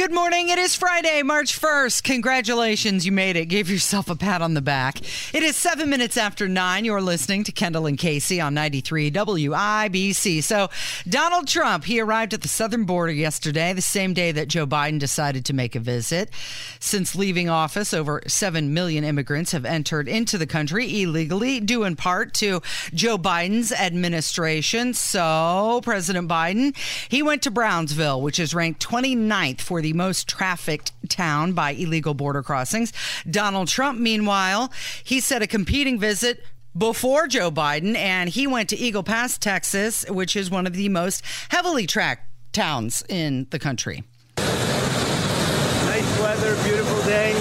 Good morning. It is Friday, March 1st. Congratulations, you made it. Give yourself a pat on the back. It is seven minutes after nine. You're listening to Kendall and Casey on 93 WIBC. So, Donald Trump, he arrived at the southern border yesterday, the same day that Joe Biden decided to make a visit. Since leaving office, over 7 million immigrants have entered into the country illegally, due in part to Joe Biden's administration. So, President Biden, he went to Brownsville, which is ranked 29th for the most trafficked town by illegal border crossings. Donald Trump, meanwhile, he said a competing visit before Joe Biden, and he went to Eagle Pass, Texas, which is one of the most heavily tracked towns in the country. Nice weather, beautiful day,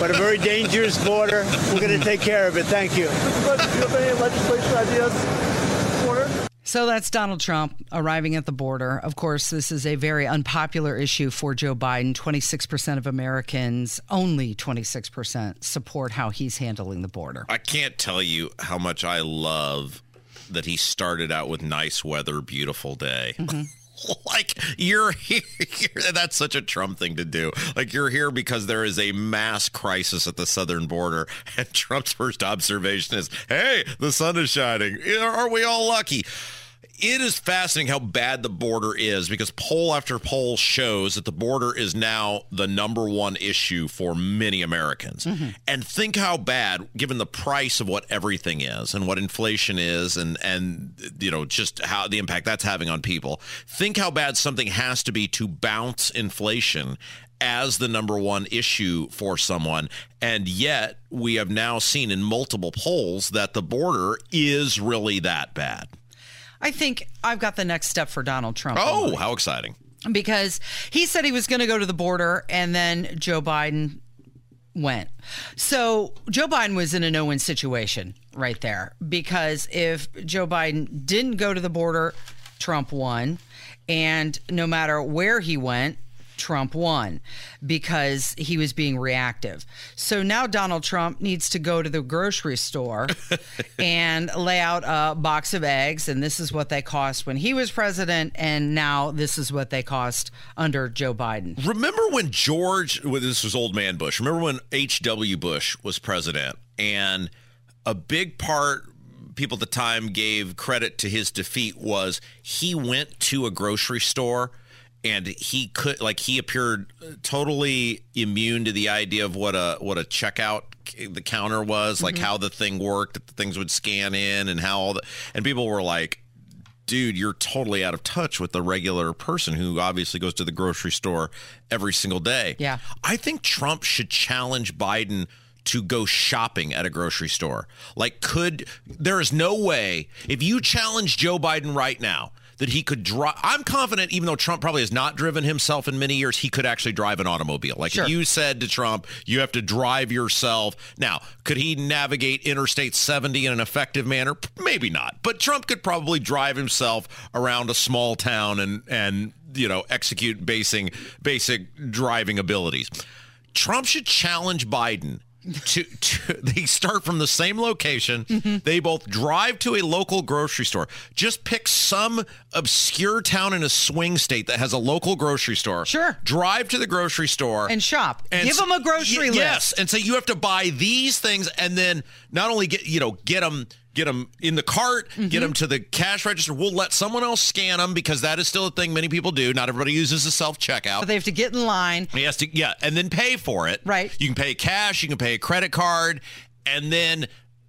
but a very dangerous border. We're going to take care of it. Thank you. Do you have any legislation ideas? So that's Donald Trump arriving at the border. Of course, this is a very unpopular issue for Joe Biden. 26% of Americans, only 26%, support how he's handling the border. I can't tell you how much I love that he started out with nice weather, beautiful day. Mm-hmm. like you're here that's such a trump thing to do like you're here because there is a mass crisis at the southern border and trump's first observation is hey the sun is shining are we all lucky it is fascinating how bad the border is because poll after poll shows that the border is now the number one issue for many Americans. Mm-hmm. And think how bad, given the price of what everything is and what inflation is, and and you know just how the impact that's having on people. Think how bad something has to be to bounce inflation as the number one issue for someone. And yet, we have now seen in multiple polls that the border is really that bad. I think I've got the next step for Donald Trump. Oh, how exciting! because he said he was going to go to the border and then Joe Biden went. So Joe Biden was in a no win situation right there because if Joe Biden didn't go to the border, Trump won. And no matter where he went, Trump won because he was being reactive. So now Donald Trump needs to go to the grocery store and lay out a box of eggs. And this is what they cost when he was president. And now this is what they cost under Joe Biden. Remember when George, well, this was old man Bush, remember when H.W. Bush was president and a big part, people at the time gave credit to his defeat was he went to a grocery store and he could like he appeared totally immune to the idea of what a what a checkout the counter was like mm-hmm. how the thing worked that the things would scan in and how all the and people were like dude you're totally out of touch with the regular person who obviously goes to the grocery store every single day. Yeah. i think trump should challenge biden to go shopping at a grocery store. Like could there is no way if you challenge joe biden right now that he could drive. I'm confident, even though Trump probably has not driven himself in many years, he could actually drive an automobile. Like Sure. you said to Trump, you have to drive yourself. Now, could he navigate Interstate 70 in an effective manner? Maybe not. But Trump could probably drive himself around a small town and and you know execute basic basic driving abilities. Trump should challenge Biden to, to they start from the same location. Mm-hmm. They both drive to a local grocery store. Just pick some obscure town in a swing state that has a local grocery store. Sure. Drive to the grocery store And shop. and Give them a grocery y- list. Yes, and so you have to buy these things, and then not only get you know get them get them in the cart, Mm-hmm. get them to the cash register. We'll let someone else scan them because that is still a thing many people do. Not everybody uses a self checkout. But they have to get in line. He has to, yeah, and then pay for it. Right. You can pay cash, you can pay a credit card, and then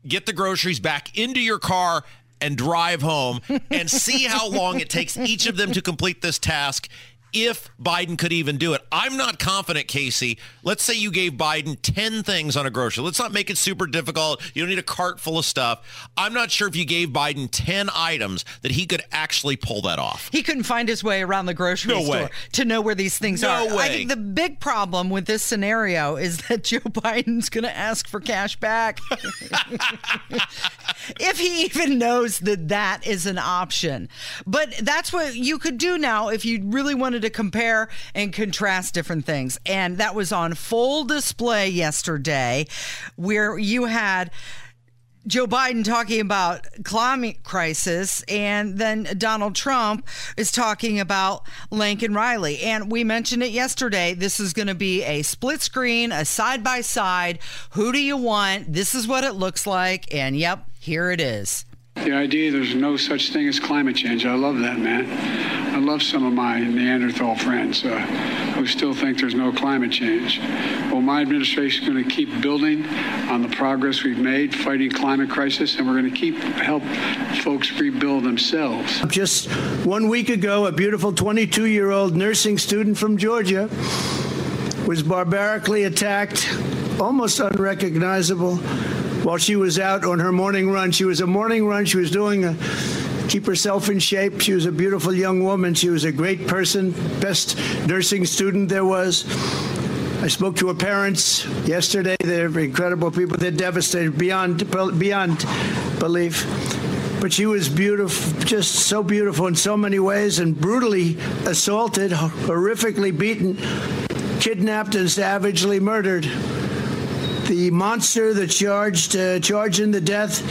get the groceries back into your car and drive home and see how long it takes each of them to complete this task if Biden could even do it. I'm not confident, Casey. Let's say you gave Biden 10 things on a grocery. Let's not make it super difficult. You don't need a cart full of stuff. I'm not sure if you gave Biden 10 items that he could actually pull that off. He couldn't find his way around the grocery No store way. to know where these things No are. I think the big problem with this scenario is that Joe Biden's going to ask for cash back. if he even knows that that is an option. But that's what you could do now if you really wanted to compare and contrast different things. And that was on full display yesterday, where you had. Joe Biden talking about climate crisis, and then Donald Trump is talking about Laken Riley. And we mentioned it yesterday. This is going to be a split screen, a side by side. Who do you want? This is what it looks like. And yep, here it is. The idea there's no such thing as climate change, I love that, man. I love some of my Neanderthal friends uh, who still think there's no climate change. Well, my administration is going to keep building on the progress we've made fighting climate crisis, and we're going to keep help folks rebuild themselves. Just one week ago, a beautiful 22 year old nursing student from Georgia was barbarically attacked, almost unrecognizable, while she was out on her morning run. She was a morning run. She was doing a keep herself in shape. She was a beautiful young woman. She was a great person, best nursing student there was. I spoke to her parents yesterday. They're incredible people. They're devastated beyond beyond belief. But she was beautiful, just so beautiful in so many ways, and brutally assaulted, horrifically beaten, kidnapped, and savagely murdered. The monster that charged uh, charged in the death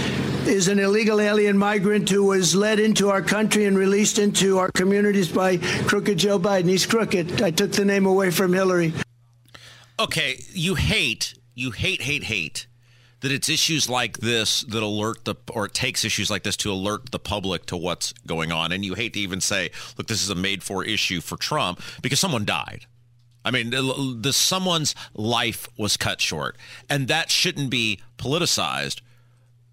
is an illegal alien migrant who was led into our country and released into our communities by crooked Joe Biden. He's crooked. I took the name away from Hillary. Okay, you hate, you hate, hate, hate that it's issues like this that alert the, or it takes issues like this to alert the public to what's going on. And you hate to even say, look, this is a made for issue for Trump because someone died. I mean, the, the someone's life was cut short, and that shouldn't be politicized.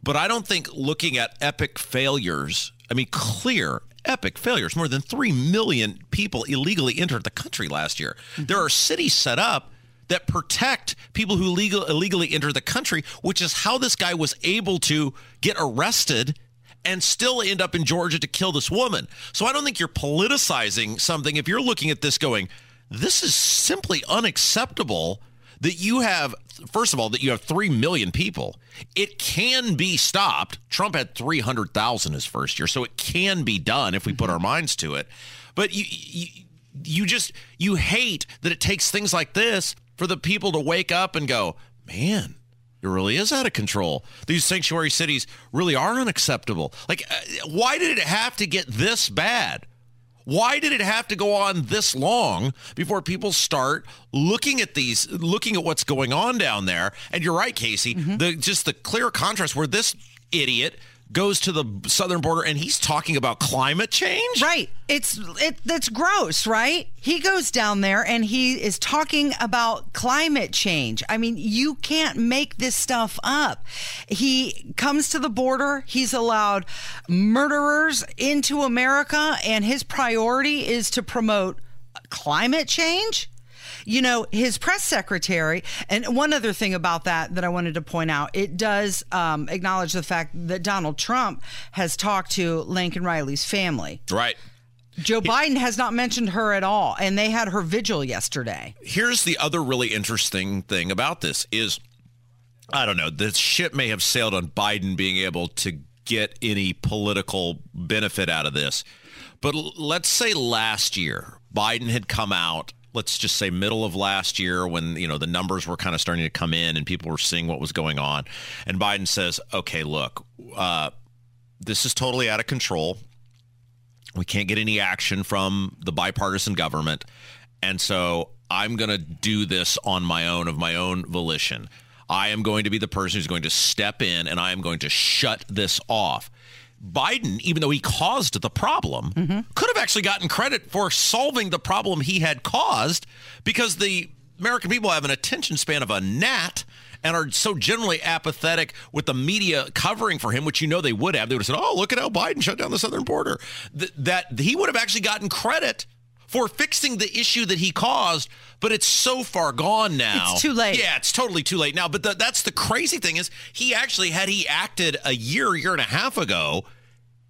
But I don't think looking at epic failures, I mean, clear epic failures. More than 3 million people illegally entered the country last year. Mm-hmm. There are cities set up that protect people who legal, illegally enter the country, which is how this guy was able to get arrested and still end up in Georgia to kill this woman. So I don't think you're politicizing something if you're looking at this going, this is simply unacceptable that you have first of all that you have 3 million people it can be stopped trump had 300000 his first year so it can be done if we put our minds to it but you, you you just you hate that it takes things like this for the people to wake up and go man it really is out of control. These sanctuary cities really are unacceptable. Like, uh, why did it have to get this bad? Why did it have to go on this long before people start looking at these, looking at what's going on down there? And you're right, Casey. Mm-hmm. The just the clear contrast where this idiot goes to the southern border and he's talking about climate change. Right. It's it that's gross, right? He goes down there and he is talking about climate change. I mean, you can't make this stuff up. He comes to the border, he's allowed murderers into America and his priority is to promote climate change? You know, his press secretary, and one other thing about that that I wanted to point out, it does um, acknowledge the fact that Donald Trump has talked to Laken Riley's family. Right. Joe Biden has not mentioned her at all, and they had her vigil yesterday. Here's the other really interesting thing about this is I don't know, the ship may have sailed on Biden being able to get any political benefit out of this. But let's say last year Biden had come out let's just say middle of last year when you know the numbers were kind of starting to come in and people were seeing what was going on. And biden says okay look uh, this is totally out of control. We can't get any action from the bipartisan government. And so i'm going to do this on my own of my own volition. I am going to be the person who's going to step in and i am going to shut this off Biden, even though he caused the problem, could have actually gotten credit for solving the problem he had caused because the American people have an attention span of a gnat and are so generally apathetic with the media covering for him, which you know they would have. They would have said, oh, look at how Biden shut down the southern border. Th- that he would have actually gotten credit for fixing the issue that he caused, but it's so far gone now. It's too late. Yeah, it's totally too late now. But the, that's the crazy thing is he actually had he acted a year, year and a half ago,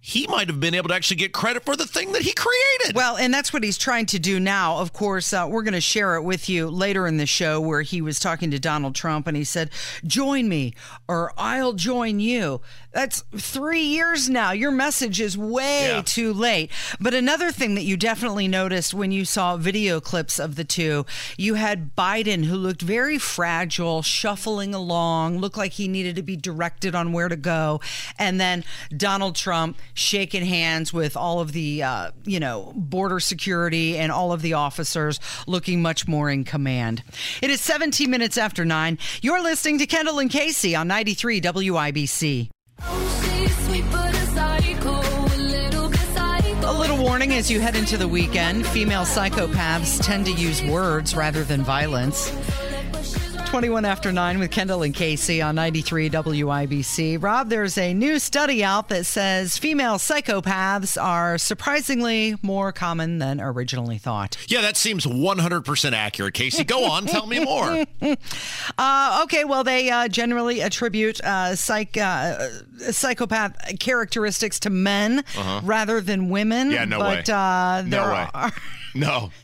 he might have been able to actually get credit for the thing that he created. Well, and that's what he's trying to do now. Of course, uh, we're going to share it with you later in the show where he was talking to Donald Trump and he said, Join me or I'll join you. That's three years now. Your message is way Yeah. too late. But another thing that you definitely noticed when you saw video clips of the two, you had Biden who looked very fragile, shuffling along, looked like he needed to be directed on where to go. And then Donald Trump shaking hands with all of the, uh, you know, border security and all of the officers looking much more in command. It is 17 minutes after nine. You're listening to Kendall and Casey on 93 WIBC. A little warning as you head into the weekend female psychopaths tend to use words rather than violence. 21 after 9 with Kendall and Casey on 93 WIBC. Rob, there's a new study out that says female psychopaths are surprisingly more common than originally thought. yeah, that seems 100% accurate. Casey, go on, tell me more. Uh, okay, well, they uh, generally attribute uh, psych, uh, psychopath characteristics to men rather than women. Uh-huh. Yeah, no but, way. Uh, there No way. Are, No.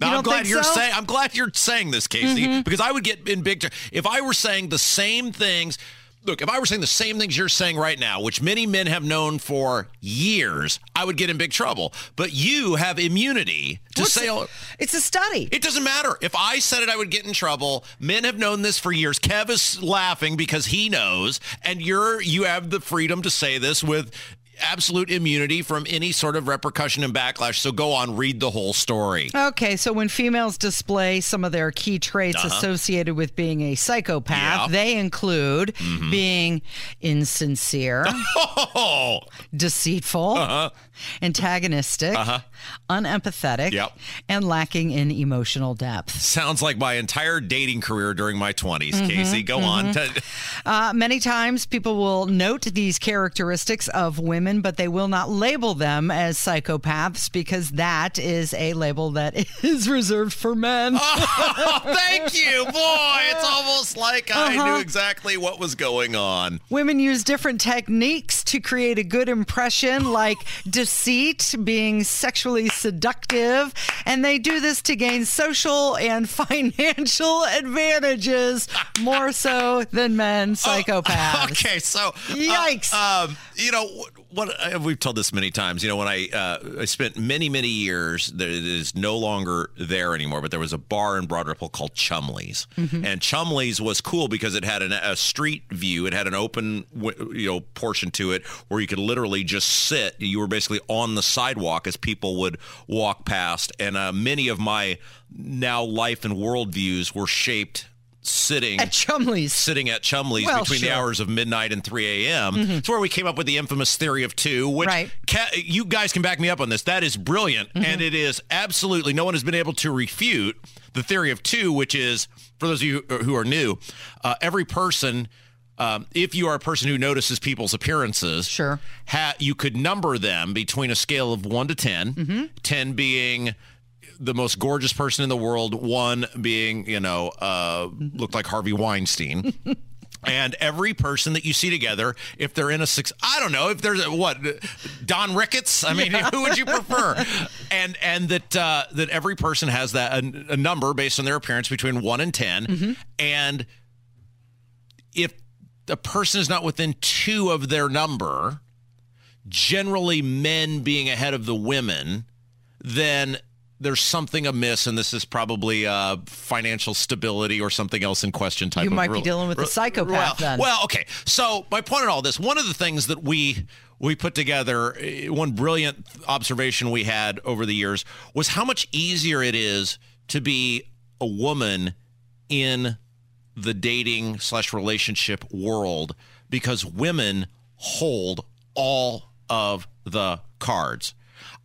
No, You I'm glad you're so? Mm-hmm. saying. I'm glad you're saying this, Casey, because I would get in big. tr- If I were saying the same things, look, if I were saying the same things you're saying right now, which many men have known for years, I would get in big trouble. But you have immunity to What's say. it? it's a study. it doesn't matter. If I said it, I would get in trouble. Men have known this for years. Kev is laughing because he knows, and you're you have the freedom to say this with absolute immunity from any sort of repercussion and backlash. So go on, read the whole story. Okay, so when females display some of their key traits associated with being a psychopath, Uh-huh. Yeah. Mm-hmm. they include being insincere, Oh, deceitful, antagonistic, unempathetic, Yep. and lacking in emotional depth. sounds like my entire dating career during my 20s, Mm-hmm, Casey. Go on. Uh, many times people will note these characteristics of women, but they will not label them as psychopaths because that is a label that is reserved for men. oh, thank you, boy. It's almost like I Uh-huh. knew exactly what was going on. Women use different techniques to create a good impression, like deceit, being sexually seductive, and they do this to gain social and financial advantages more so than men psychopaths. Okay, so uh, Yikes. um, you know what, uh, we've told this many times. You know, when I uh, I spent many many years that it is no longer there anymore. But there was a bar in Broad Ripple called Chumley's, and Chumley's was cool because it had an, a street view. It had an open you know portion to it where you could literally just sit. You were basically on the sidewalk as people would walk past, and uh, many of my now life and worldviews were shaped sitting At Chumley's. sitting at Chumley's Well, between the sure. Mm-hmm. hours of midnight and 3 a.m. It's where we came up with the infamous theory of two, which Right. ca- you guys can back me up on this. That is brilliant. Mm-hmm. And it is absolutely, no one has been able to refute the theory of two, which is, for those of you who are new, uh, every person. Um, if you are a person who notices people's appearances, Sure. ha- you could number them between a scale of one to 10, Mm-hmm. 10 being the most gorgeous person in the world, one being, you know, uh, looked like Harvey Weinstein. And every person that you see together, if they're in a six, I don't know if there's a, what Don Ricketts. I mean, who would you prefer? And and that uh, that every person has that a, a number based on their appearance between one and 10 and if the person is not within two of their number, generally men being ahead of the women, then there's something amiss, and this is probably uh, financial stability or something else in question. Type You might be dealing with a psychopath well, then. Well, okay. So my point in all this, one of the things that we we put together, eh, one brilliant observation we had over the years was how much easier it is to be a woman in the dating slash relationship world because women hold all of the cards.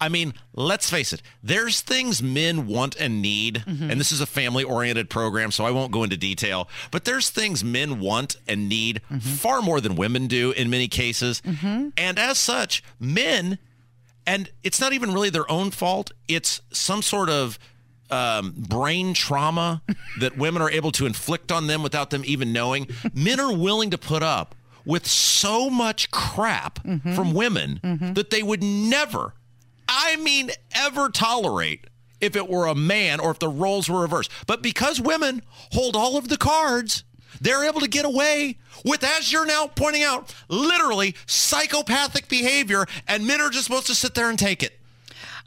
I mean, let's face it, there's things men want and need, mm-hmm. and this is a family oriented program, so I won't go into detail, but there's things men want and need mm-hmm. far more than women do in many cases. Mm-hmm. And as such, men and it's not even really their own fault. It's some sort of um, brain trauma that women are able to inflict on them without them even knowing. Men are willing to put up with so much crap from women that they would never, I mean, ever tolerate if it were a man or if the roles were reversed. But because women hold all of the cards, they're able to get away with, as you're now pointing out, literally psychopathic behavior, and men are just supposed to sit there and take it.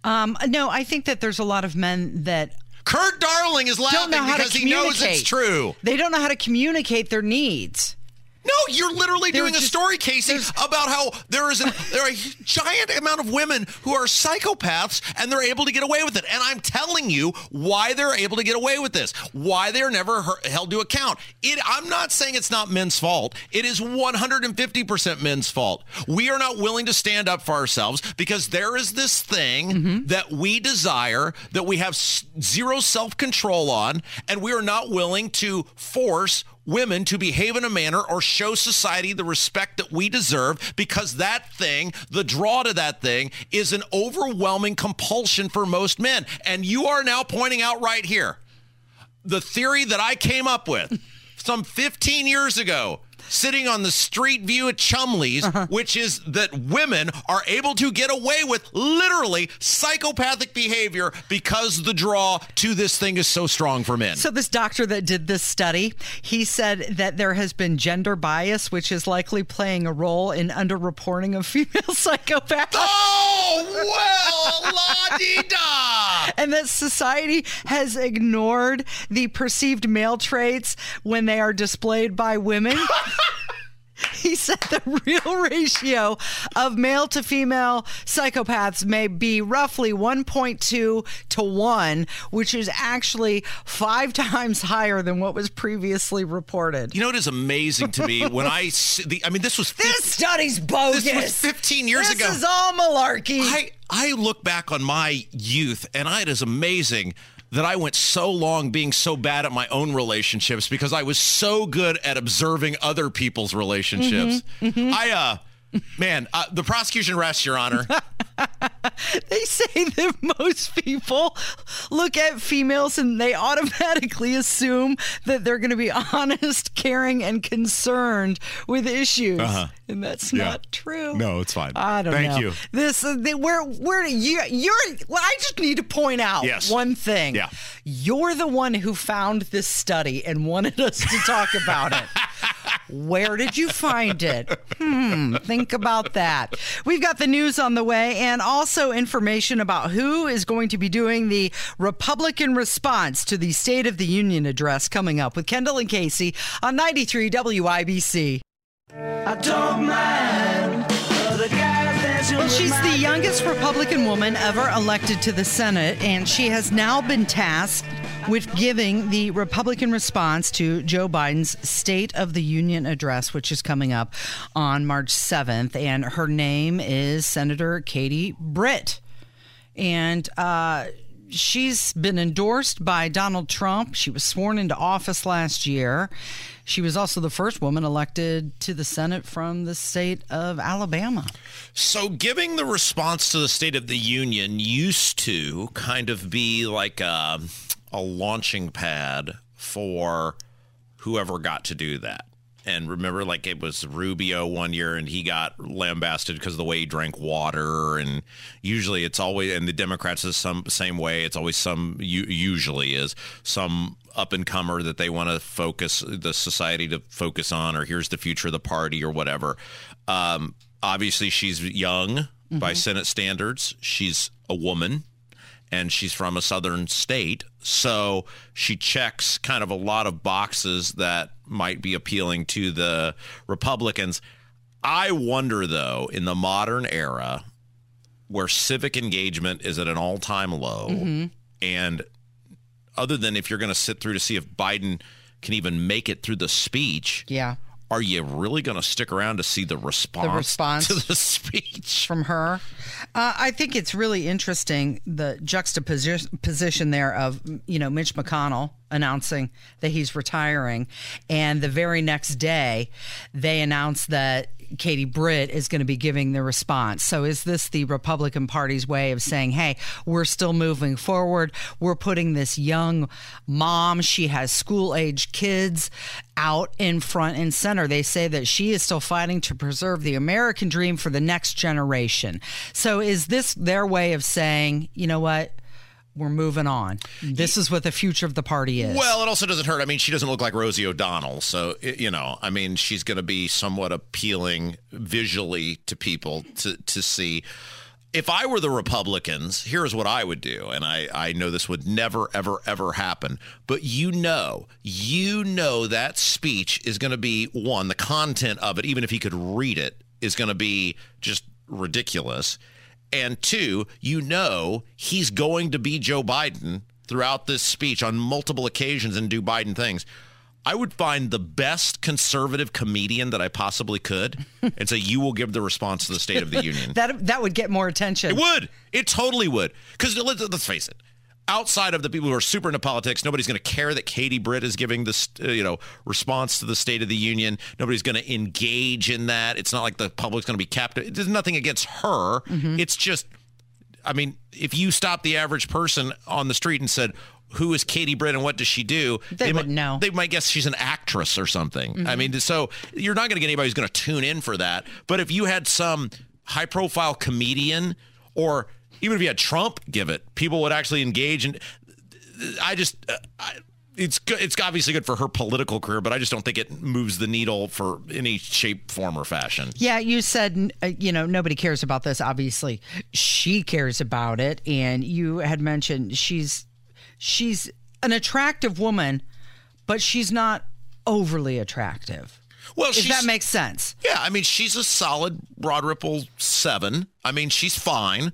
Um, no, I think that there's a lot of men that Kurt Darling is laughing know because he knows it's true. They don't know how to communicate their needs. No, you're literally doing a just- story, Casey, about how there is an, there are a giant amount of women who are psychopaths and they're able to get away with it. And I'm telling you why they're able to get away with this, why they're never he- held to account. It, I'm not saying it's not men's fault. It is 150% men's fault. We are not willing to stand up for ourselves because there is this thing that we desire, that we have zero self control on, and we are not willing to force women to behave in a manner or show society the respect that we deserve because that thing, the draw to that thing, is an overwhelming compulsion for most men. And you are now pointing out right here the theory that I came up with some 15 years ago. Sitting on the street view at Chumley's, uh-huh. which is that women are able to get away with literally psychopathic behavior because the draw to this thing is so strong for men. So this doctor that did this study, he said that there has been gender bias, which is likely playing a role in underreporting of female psychopaths. Oh, well, la di da. and that society has ignored the perceived male traits when they are displayed by women. He said the real ratio of male to female psychopaths may be roughly 1.2 to 1, which is actually five times higher than what was previously reported. You know what is amazing to me when I see the, I mean, this was This 50, study's bogus. this was 15 years This ago. is all malarkey. I I look back on my youth and I, it is amazing that I went so long being so bad at my own relationships because I was so good at observing other people's relationships. Mm-hmm, I uh man, uh, the prosecution rests your honor. They say that most people look at females and they automatically assume that they're going to be honest, caring, and concerned with issues, and that's. Yeah. not true. No, it's fine. I don't know. Thank know. you. This uh, the, where where you you're. Well, I just need to point out Yes. one thing. Yeah. You're the one who found this study and wanted us to talk about it. Where did you find it? Hmm, think about that. We've got the news on the way and also information about who is going to be doing the Republican response to the State of the Union address coming up with Kendall and Casey on 93 WIBC. I don't mind other guys dancing Well, she's the youngest Republican woman ever elected to the Senate, and she has now been tasked with giving the Republican response to Joe Biden's State of the Union address, which is coming up on March 7th. And her name is Senator Katie Britt. And, uh, She's been endorsed by Donald Trump. She was sworn into office last year. She was also the first woman elected to the Senate from the state of Alabama. So, giving the response to the State of the Union used to kind of be like a, a launching pad for whoever got to do that. And remember, like it was Rubio one year, and he got lambasted because of the way he drank water. And usually, it's always and the Democrats is some same way. It's always some usually is some up and comer that they want to focus the society to focus on, or here's the future of the party, or whatever. Um, obviously, she's young by Senate standards. She's a woman and she's from a southern state. So she checks kind of a lot of boxes that might be appealing to the Republicans. I wonder, though, in the modern era where civic engagement is at an all time low, and other than if you're going to sit through to see if Biden can even make it through the speech, Yeah. are you really going to stick around to see the response, response? to the speech? from her. Uh, I think it's really interesting the juxtaposition there of you know Mitch McConnell, announcing that he's retiring. And the very next day, they announced that Katie Britt is going to be giving the response. So, is this the Republican Party's way of saying, hey, we're still moving forward? We're putting this young mom, she has school age kids, out in front and center. They say that she is still fighting to preserve the American dream for the next generation. So, is this their way of saying, you know what? We're moving on. This is what the future of the party is. Well, it also doesn't hurt. I mean, she doesn't look like Rosie O'Donnell, so it- you know, I mean, she's going to be somewhat appealing visually to people to to see. If I were the Republicans, here's what I would do, and I I know this would never ever ever happen, but you know, you know that speech is going to be one the content of it, even if he could read it, is going to be just ridiculous. And two, you know he's going to be Joe Biden throughout this speech on multiple occasions and do Biden things. I would find the best conservative comedian that I possibly could and say, You will give the response to the State of the Union. that that would get more attention. It would. It totally would. Because let's, let's face it. Outside of the people who are super into politics, nobody's going to care that Katie Britt is giving this, uh, you know, response to the State of the Union. Nobody's going to engage in that. It's not like the public's going to be captive. There's nothing against her. It's just, I mean, if you stop the average person on the street and said, "Who is Katie Britt and what does she do?" They would might, know. They might guess she's an actress or something. I mean, so you're not going to get anybody who's going to tune in for that. But if you had some high-profile comedian, or even if you had Trump give it, people would actually engage. And I just, uh, I, it's good. It's obviously good for her political career, but I just don't think it moves the needle for any shape, form, or fashion. Yeah, you said uh, you know nobody cares about this. Obviously, she cares about it, and you had mentioned she's she's an attractive woman, but she's not overly attractive. Well, If that makes sense. Yeah, I mean, she's a solid Broad Ripple seven. I mean, she's fine.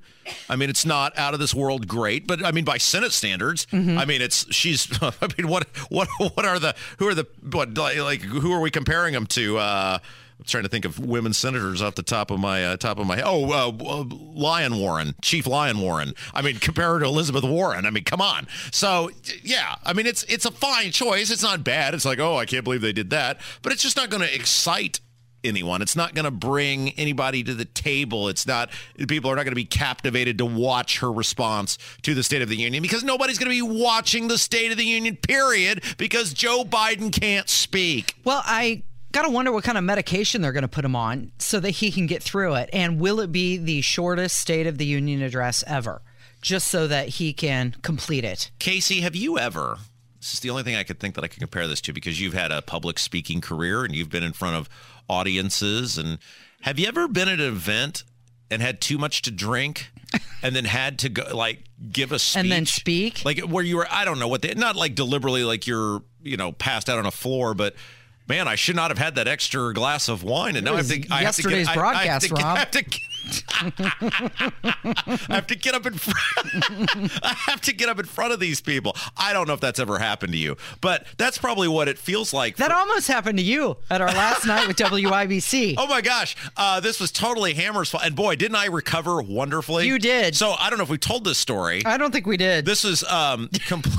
I mean, it's not out of this world great, but I mean, by Senate standards, I mean, it's she's. I mean, what what what are the who are the what like who are we comparing them to? Uh, I'm trying to think of women senators off the top of my uh, top of my head. Oh, uh, uh, Lion Warren, Chief Lion Warren. I mean, compare her to Elizabeth Warren. I mean, come on. So yeah, I mean, it's it's a fine choice. It's not bad. It's like, oh, I can't believe they did that, but it's just not going to excite anyone. It's not going to bring anybody to the table. It's not people are not going to be captivated to watch her response to the State of the Union because nobody's going to be watching the State of the Union period because Joe Biden can't speak. Well, I got to wonder what kind of medication they're going to put him on so that he can get through it. And will it be the shortest State of the Union address ever, just so that he can complete it? Casey, have you ever? This is the only thing I could think that I could compare this to because you've had a public speaking career and you've been in front of audiences. And have you ever been at an event and had too much to drink and then had to go like give a speech And then speak? like where you were? I don't know what they not like deliberately like you're you know passed out on a floor, but. Man, I should not have had that extra glass of wine, and now I have to. I have to get, yesterday's I- I have to- Rob. I have to, I have to get up in front. I have to get up in front of these people. I don't know if that's ever happened to you, but that's probably what it feels like. That for- almost happened to you at our last night with WIBC. Oh my gosh, uh, this was totally Hammer's fault. And boy, didn't I recover wonderfully? You did. So I don't know if we told this story. I don't think we did. This is um, complete.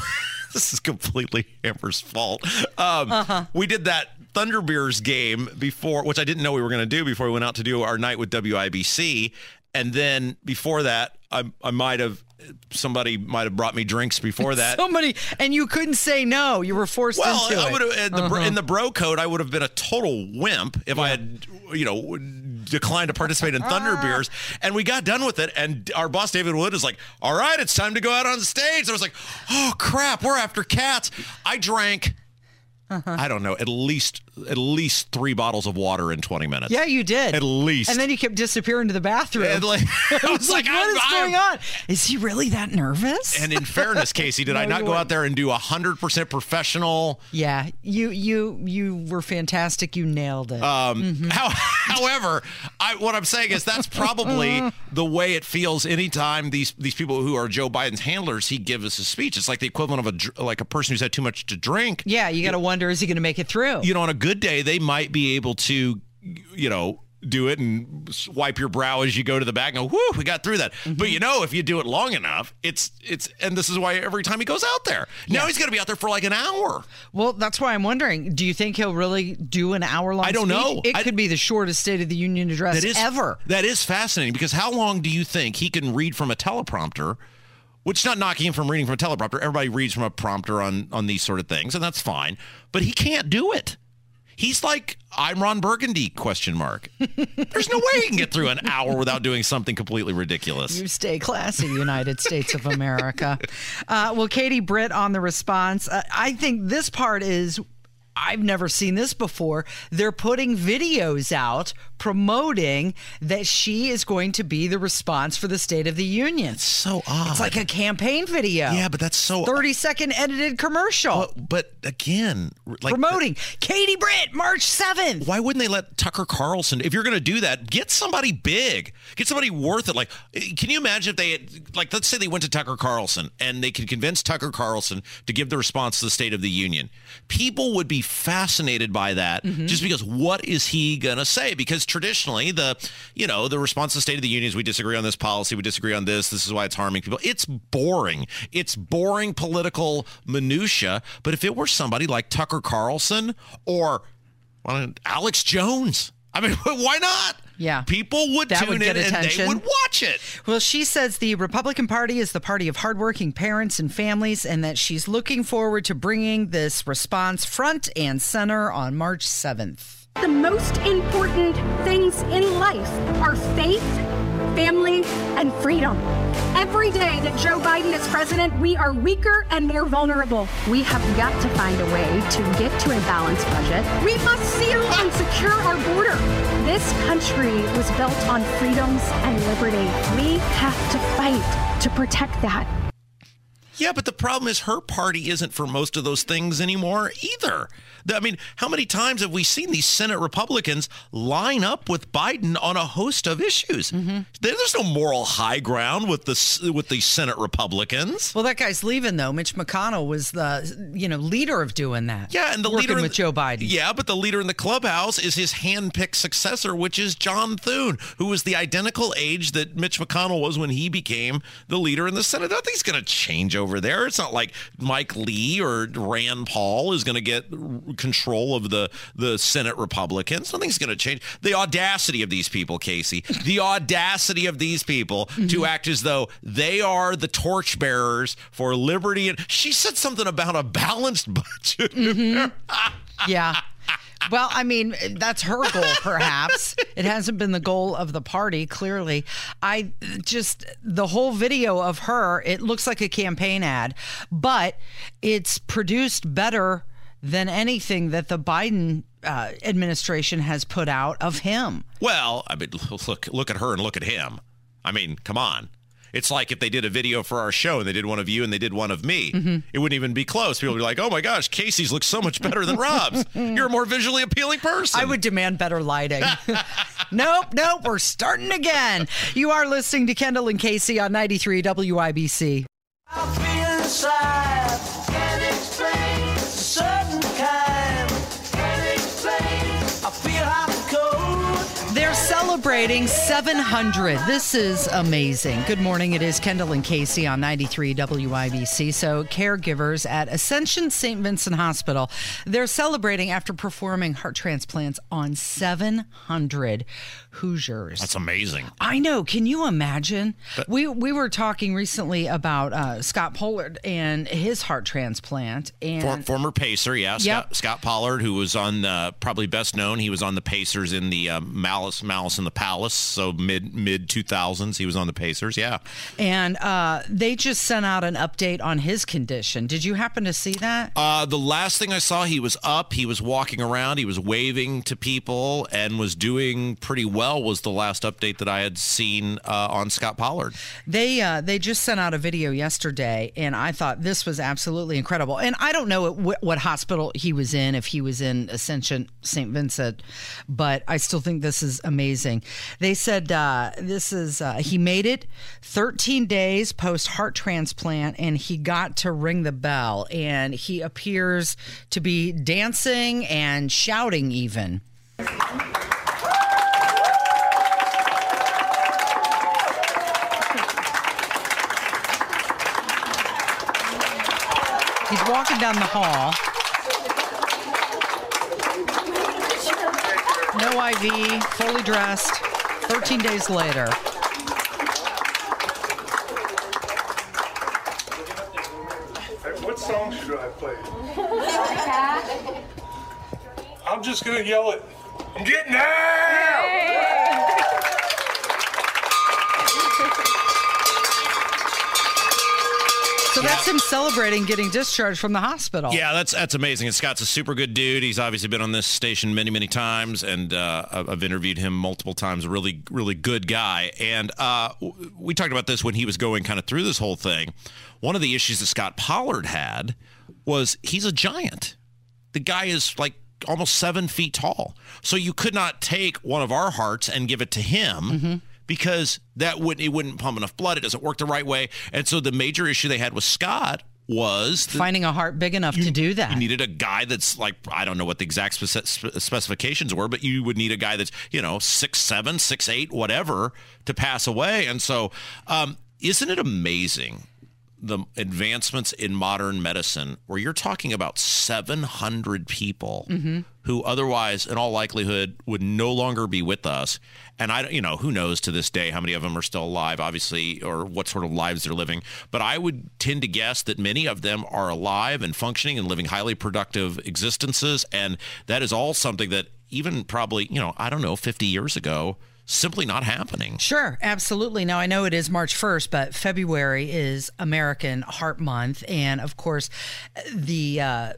this is completely Hammer's fault. Um, Uh-huh. We did that Thunder Beers game before, which I didn't know we were going to do before we went out to do our night with WIBC, and then before that, I, I might have somebody might have brought me drinks before that. Somebody, and you couldn't say no. You were forced Well, into I it. would have in the, bro- Uh-huh. in the bro code. I would have been a total wimp if I had, you know, declined to participate in Thunder Ah. Beers. And we got done with it, and our boss David Wood is like, "All right, it's time to go out on the stage." I was like, "Oh crap, we're after cats." I drank. Uh-huh. I don't know, at least at least three bottles of water in twenty minutes. Yeah, you did. At least. And then you kept disappearing to the bathroom. And like, I was like, like, what I'm- is I'm- going on? Is he really that nervous? And in fairness, Casey, did I not go weren't. out there and do a hundred percent professional? yeah, you you you were fantastic. You nailed it. Um, Mm-hmm. how, however, I, what I'm saying is that's probably the way it feels anytime these these people who are Joe Biden's handlers he gives us a speech. It's like the equivalent of a like a person who's had too much to drink. yeah, you got to wonder, is he going to make it through? You know, on a good day, they might be able to, you know, do it and wipe your brow as you go to the back and go, whoo, we got through that. But mm-hmm. you know, if you do it long enough, it's it's and this is why every time he goes out there. Now he's gonna be out there for like an hour. Well, that's why I'm wondering. Do you think he'll really do an hour long? I don't know. It I- could be the shortest State of the Union address That is ever. That is fascinating because how long do you think he can read from a teleprompter? Which is not knocking him from reading from a teleprompter. Everybody reads from a prompter on on these sort of things, and that's fine. But he can't do it. He's like I'm Ron Burgundy? Question mark. There's no way he can get through an hour without doing something completely ridiculous. You stay classy, United States of America. Uh, well, Katie Britt on the response. Uh, I think this part is. I've never seen this before. They're putting videos out promoting that she is going to be the response for the State of the Union. It's so odd. It's like a campaign video. yeah, but that's so 30 second edited commercial But, but again, like promoting Katie Britt, March 7th. why wouldn't they let Tucker Carlson? If you're going to do that, get somebody big, get somebody worth it. Like, can you imagine if they had, like, let's say they went to Tucker Carlson and they could convince Tucker Carlson to give the response to the State of the Union? People would be fascinated by that mm-hmm. just because what is he going to say? Because traditionally, the, you know, the response to the State of the Union is we disagree on this policy, we disagree on this, this is why it's harming people. It's boring. It's boring political minutia. But if it were somebody like Tucker Carlson or Alex Jones. I mean, why not? Yeah. People would That tune would in get and they would watch it. Well, she says the Republican Party is the party of hardworking parents and families, and that she's looking forward to bringing this response front and center on March 7th. The most important things in life are faith, family, and freedom. Every day that Joe Biden is president, we are weaker and more vulnerable. We have got to find a way to get to a balanced budget. We must seal and secure our border. This country was built on freedoms and liberty. We have to fight to protect that. Yeah, but the problem is her party isn't for most of those things anymore either. I mean, how many times have we seen these Senate Republicans line up with Biden on a host of issues? Mm-hmm. There's no moral high ground with the with the Senate Republicans. Well, that guy's leaving though. Mitch McConnell was the you know leader of doing that. Yeah, and the leader in with the- Joe Biden. Yeah, but the leader in the clubhouse is his hand-picked successor, which is John Thune, who was the identical age that Mitch McConnell was when he became the leader in the Senate. Nothing's going to change over there. It's not like Mike Lee or Rand Paul is going to get control of the the Senate Republicans. Nothing's going to change. The audacity of these people, Casey, the audacity of these people mm-hmm. to act as though they are the torchbearers for liberty. And she said something about a balanced budget. Mm-hmm. Yeah. Well, I mean, that's her goal, perhaps. it hasn't been the goal of the party, clearly. I just, the whole video of her, it looks like a campaign ad, but it's produced better than anything that the Biden uh, administration has put out of him. Well, I mean, look look at her and look at him. I mean, come on. It's like if they did a video for our show and they did one of you and they did one of me. Mm-hmm. It wouldn't even be close. People would be like, "Oh my gosh, Casey's looks so much better than Rob's. You're a more visually appealing person." I would demand better lighting. nope, nope, we're starting again. You are listening to Kendall and Casey on 93 WIBC. Celebrating 700. This is amazing. Good morning. It is Kendall and Casey on 93 WIBC. So, caregivers at Ascension St. Vincent Hospital, they're celebrating after performing heart transplants on 700 Hoosiers. That's amazing. I know. Can you imagine? we we were talking recently about uh, Scott Pollard and his heart transplant, For, and former Pacer, yeah, Scott, Yep. Scott Pollard, who was on uh, probably best known. He was on the Pacers in the uh, Malice Malice in the Palace, so mid mid two thousands. He was on the Pacers, yeah. and uh, they just sent out an update on his condition. Did you happen to see that? Uh, the last thing I saw, he was up. He was walking around. He was waving to people and was doing pretty well. Was the last update that I had seen uh, on Scott Pollard. They uh, they just sent out a video yesterday, and I thought this was absolutely incredible. And I don't know what, what hospital he was in, if he was in Ascension St. Vincent, but I still think this is amazing. They said uh, this is uh, he made it 13 days post heart transplant, and he got to ring the bell, and he appears to be dancing and shouting even. He's walking down the hall. No IV, fully dressed. 13 days later. What song should I play? I'm just gonna yell it. I'm getting out! So that's him celebrating getting discharged from the hospital. Yeah, that's that's amazing. And Scott's a super good dude. He's obviously been on this station many, many times, and uh, I've interviewed him multiple times. Really, really good guy. And uh, we talked about this when he was going kind of through this whole thing. One of the issues that Scott Pollard had was he's a giant. The guy is like almost seven feet tall, so you could not take one of our hearts and give it to him because that wouldn't it wouldn't pump enough blood. It doesn't work the right way. And so the major issue they had with Scott was Finding a heart big enough to do that. you needed a guy that's like I don't know what the exact spe- specifications were, but you would need a guy that's you know six seven, six eight, whatever to pass away. And so, um, isn't it amazing the advancements in modern medicine, where you're talking about 700 people mm-hmm. who otherwise, in all likelihood, would no longer be with us. And I, you know, who knows to this day how many of them are still alive, obviously, or what sort of lives they're living. But I would tend to guess that many of them are alive and functioning and living highly productive existences. And that is all something that even probably, you know, I don't know, 50 years ago, simply not happening. Sure, absolutely. Now, I know it is March 1st, but February is American Heart Month. And of course, the uh,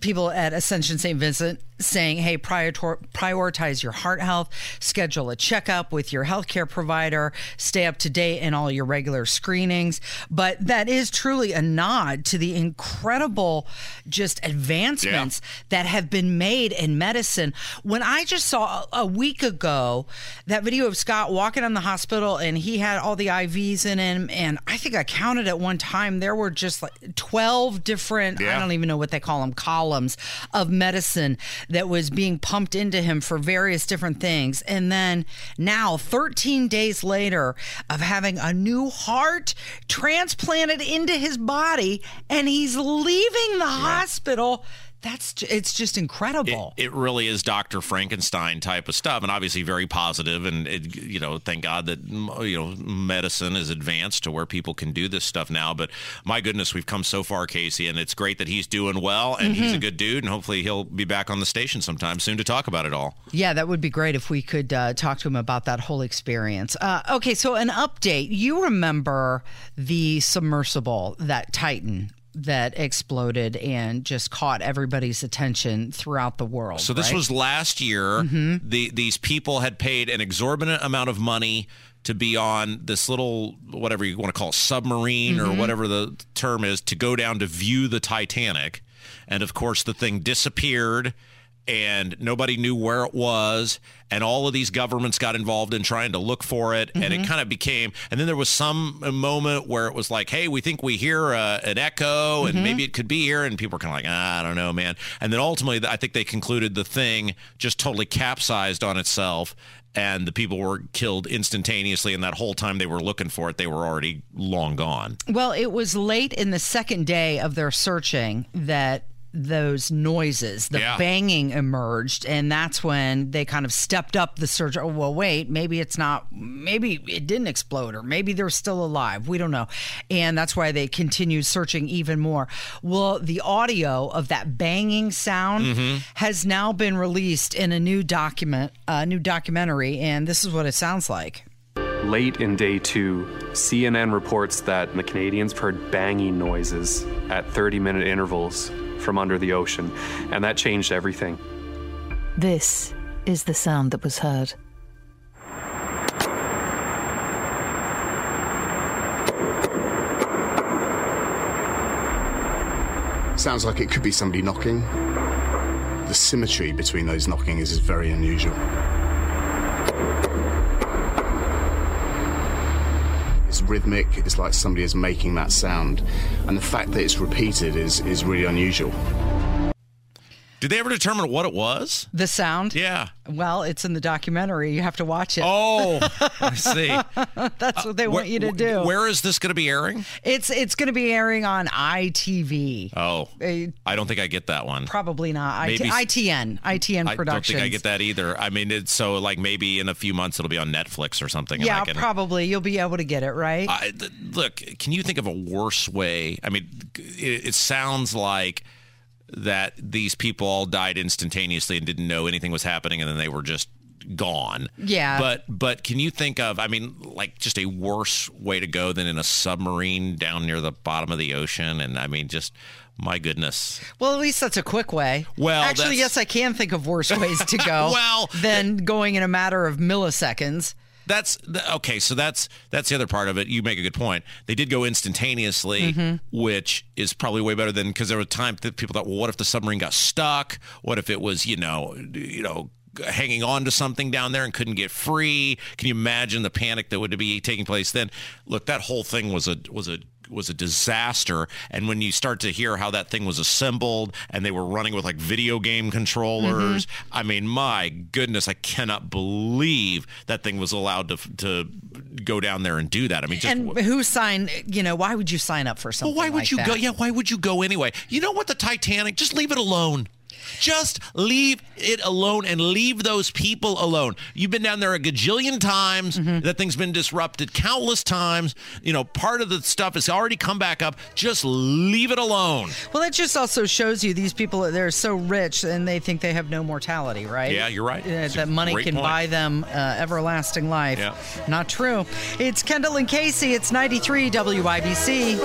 people at Ascension St. Vincent saying, hey, prior- prioritize your heart health, schedule a checkup with your healthcare provider, stay up to date in all your regular screenings. But that is truly a nod to the incredible just advancements that have been made in medicine. When I just saw a week ago that video of Scott walking in the hospital and he had all the IVs in him, and I think I counted at one time there were just like 12 different, I don't even know what they call them, columns of medicine that was being pumped into him for various different things. And then now, 13 days later, of having a new heart transplanted into his body, and he's leaving the hospital. That's it's just incredible. It really is Dr. Frankenstein type of stuff, and obviously very positive. And it, you know, thank God that you know medicine is advanced to where people can do this stuff now. But my goodness, we've come so far, Casey, and it's great that he's doing well and he's a good dude, and hopefully he'll be back on the station sometime soon to talk about it all. Yeah, that would be great if we could uh, talk to him about that whole experience. Uh, okay, so an update. You remember the submersible, that Titan that exploded and just caught everybody's attention throughout the world. So this right? was last year. Mm-hmm. The these people had paid an exorbitant amount of money to be on this little whatever you want to call it submarine or mm-hmm. whatever the term is to go down to view the Titanic. And of course the thing disappeared and nobody knew where it was and all of these governments got involved in trying to look for it and it kind of became and then there was some moment where it was like hey we think we hear uh, an echo and maybe it could be here and people were kind of like ah, i don't know man. And then ultimately i think they concluded the thing just totally capsized on itself and the people were killed instantaneously and that whole time they were looking for it they were already long gone. Well, it was late in the second day of their searching that those noises, the Yeah. banging emerged, and that's when they kind of stepped up the search. Oh, well, wait, maybe it's not, maybe it didn't explode, or maybe they're still alive. We don't know. And that's why they continued searching even more. Well, the audio of that banging sound mm-hmm. has now been released in a new document, a new documentary, and this is what it sounds like. Late in day two, CNN reports that the Canadians heard banging noises at 30 minute intervals from under the ocean, and that changed everything. This is the sound that was heard. Sounds like it could be somebody knocking. The symmetry between those knockings is very unusual. It's rhythmic, it's like somebody is making that sound. And the fact that it's repeated is, is really unusual. Did they ever determine what it was? The sound? Yeah. Well, it's in the documentary. You have to watch it. Oh, I see. That's what they want you to do. Where is this going to be airing? It's it's going to be airing on ITV. Oh, Uh, I don't think I get that one. Probably not. IT, Maybe- ITN. ITN I don't think I get that either. I mean, it's so like maybe in a few months it'll be on Netflix or something. and Yeah, can, probably. You'll be able to get it, right? I, th- look, can you think of a worse way? I mean, it, it sounds like that these people all died instantaneously and didn't know anything was happening, and then they were just gone. Yeah. But but can you think of? I mean, like just a worse way to go than in a submarine down near the bottom of the ocean, and I mean, just my goodness. Well, at least that's a quick way. Well, actually, that's- yes, I can think of worse ways to go. Well, than going in a matter of milliseconds. That's okay. So that's that's the other part of it. You make a good point. They did go instantaneously, Mm-hmm. which is probably way better than because there were times that people thought, well, what if the submarine got stuck? What if it was, you know, you know, hanging on to something down there and couldn't get free? Can you imagine the panic that would be taking place then? Look, that whole thing was a was a was a disaster and when you start to hear how that thing was assembled and they were running with like video game controllers Mm-hmm. i mean my goodness i cannot believe that thing was allowed to to go down there and do that i mean just and who signed? You know, why would you sign up for something? well, why would like you that? go? Yeah, why would you go anyway? You know what? The Titanic, just leave it alone. Just leave it alone and leave those people alone. You've been down there a gajillion times. Mm-hmm. That thing's been disrupted countless times. You know, part of the stuff has already come back up. Just leave it alone. Well, that just also shows you these people they're so rich and they think they have no mortality, right? Yeah, you're right. Uh, that money can point. buy them uh, everlasting life. Yeah. Not true. It's Kendall and Casey. It's 93 WIBC.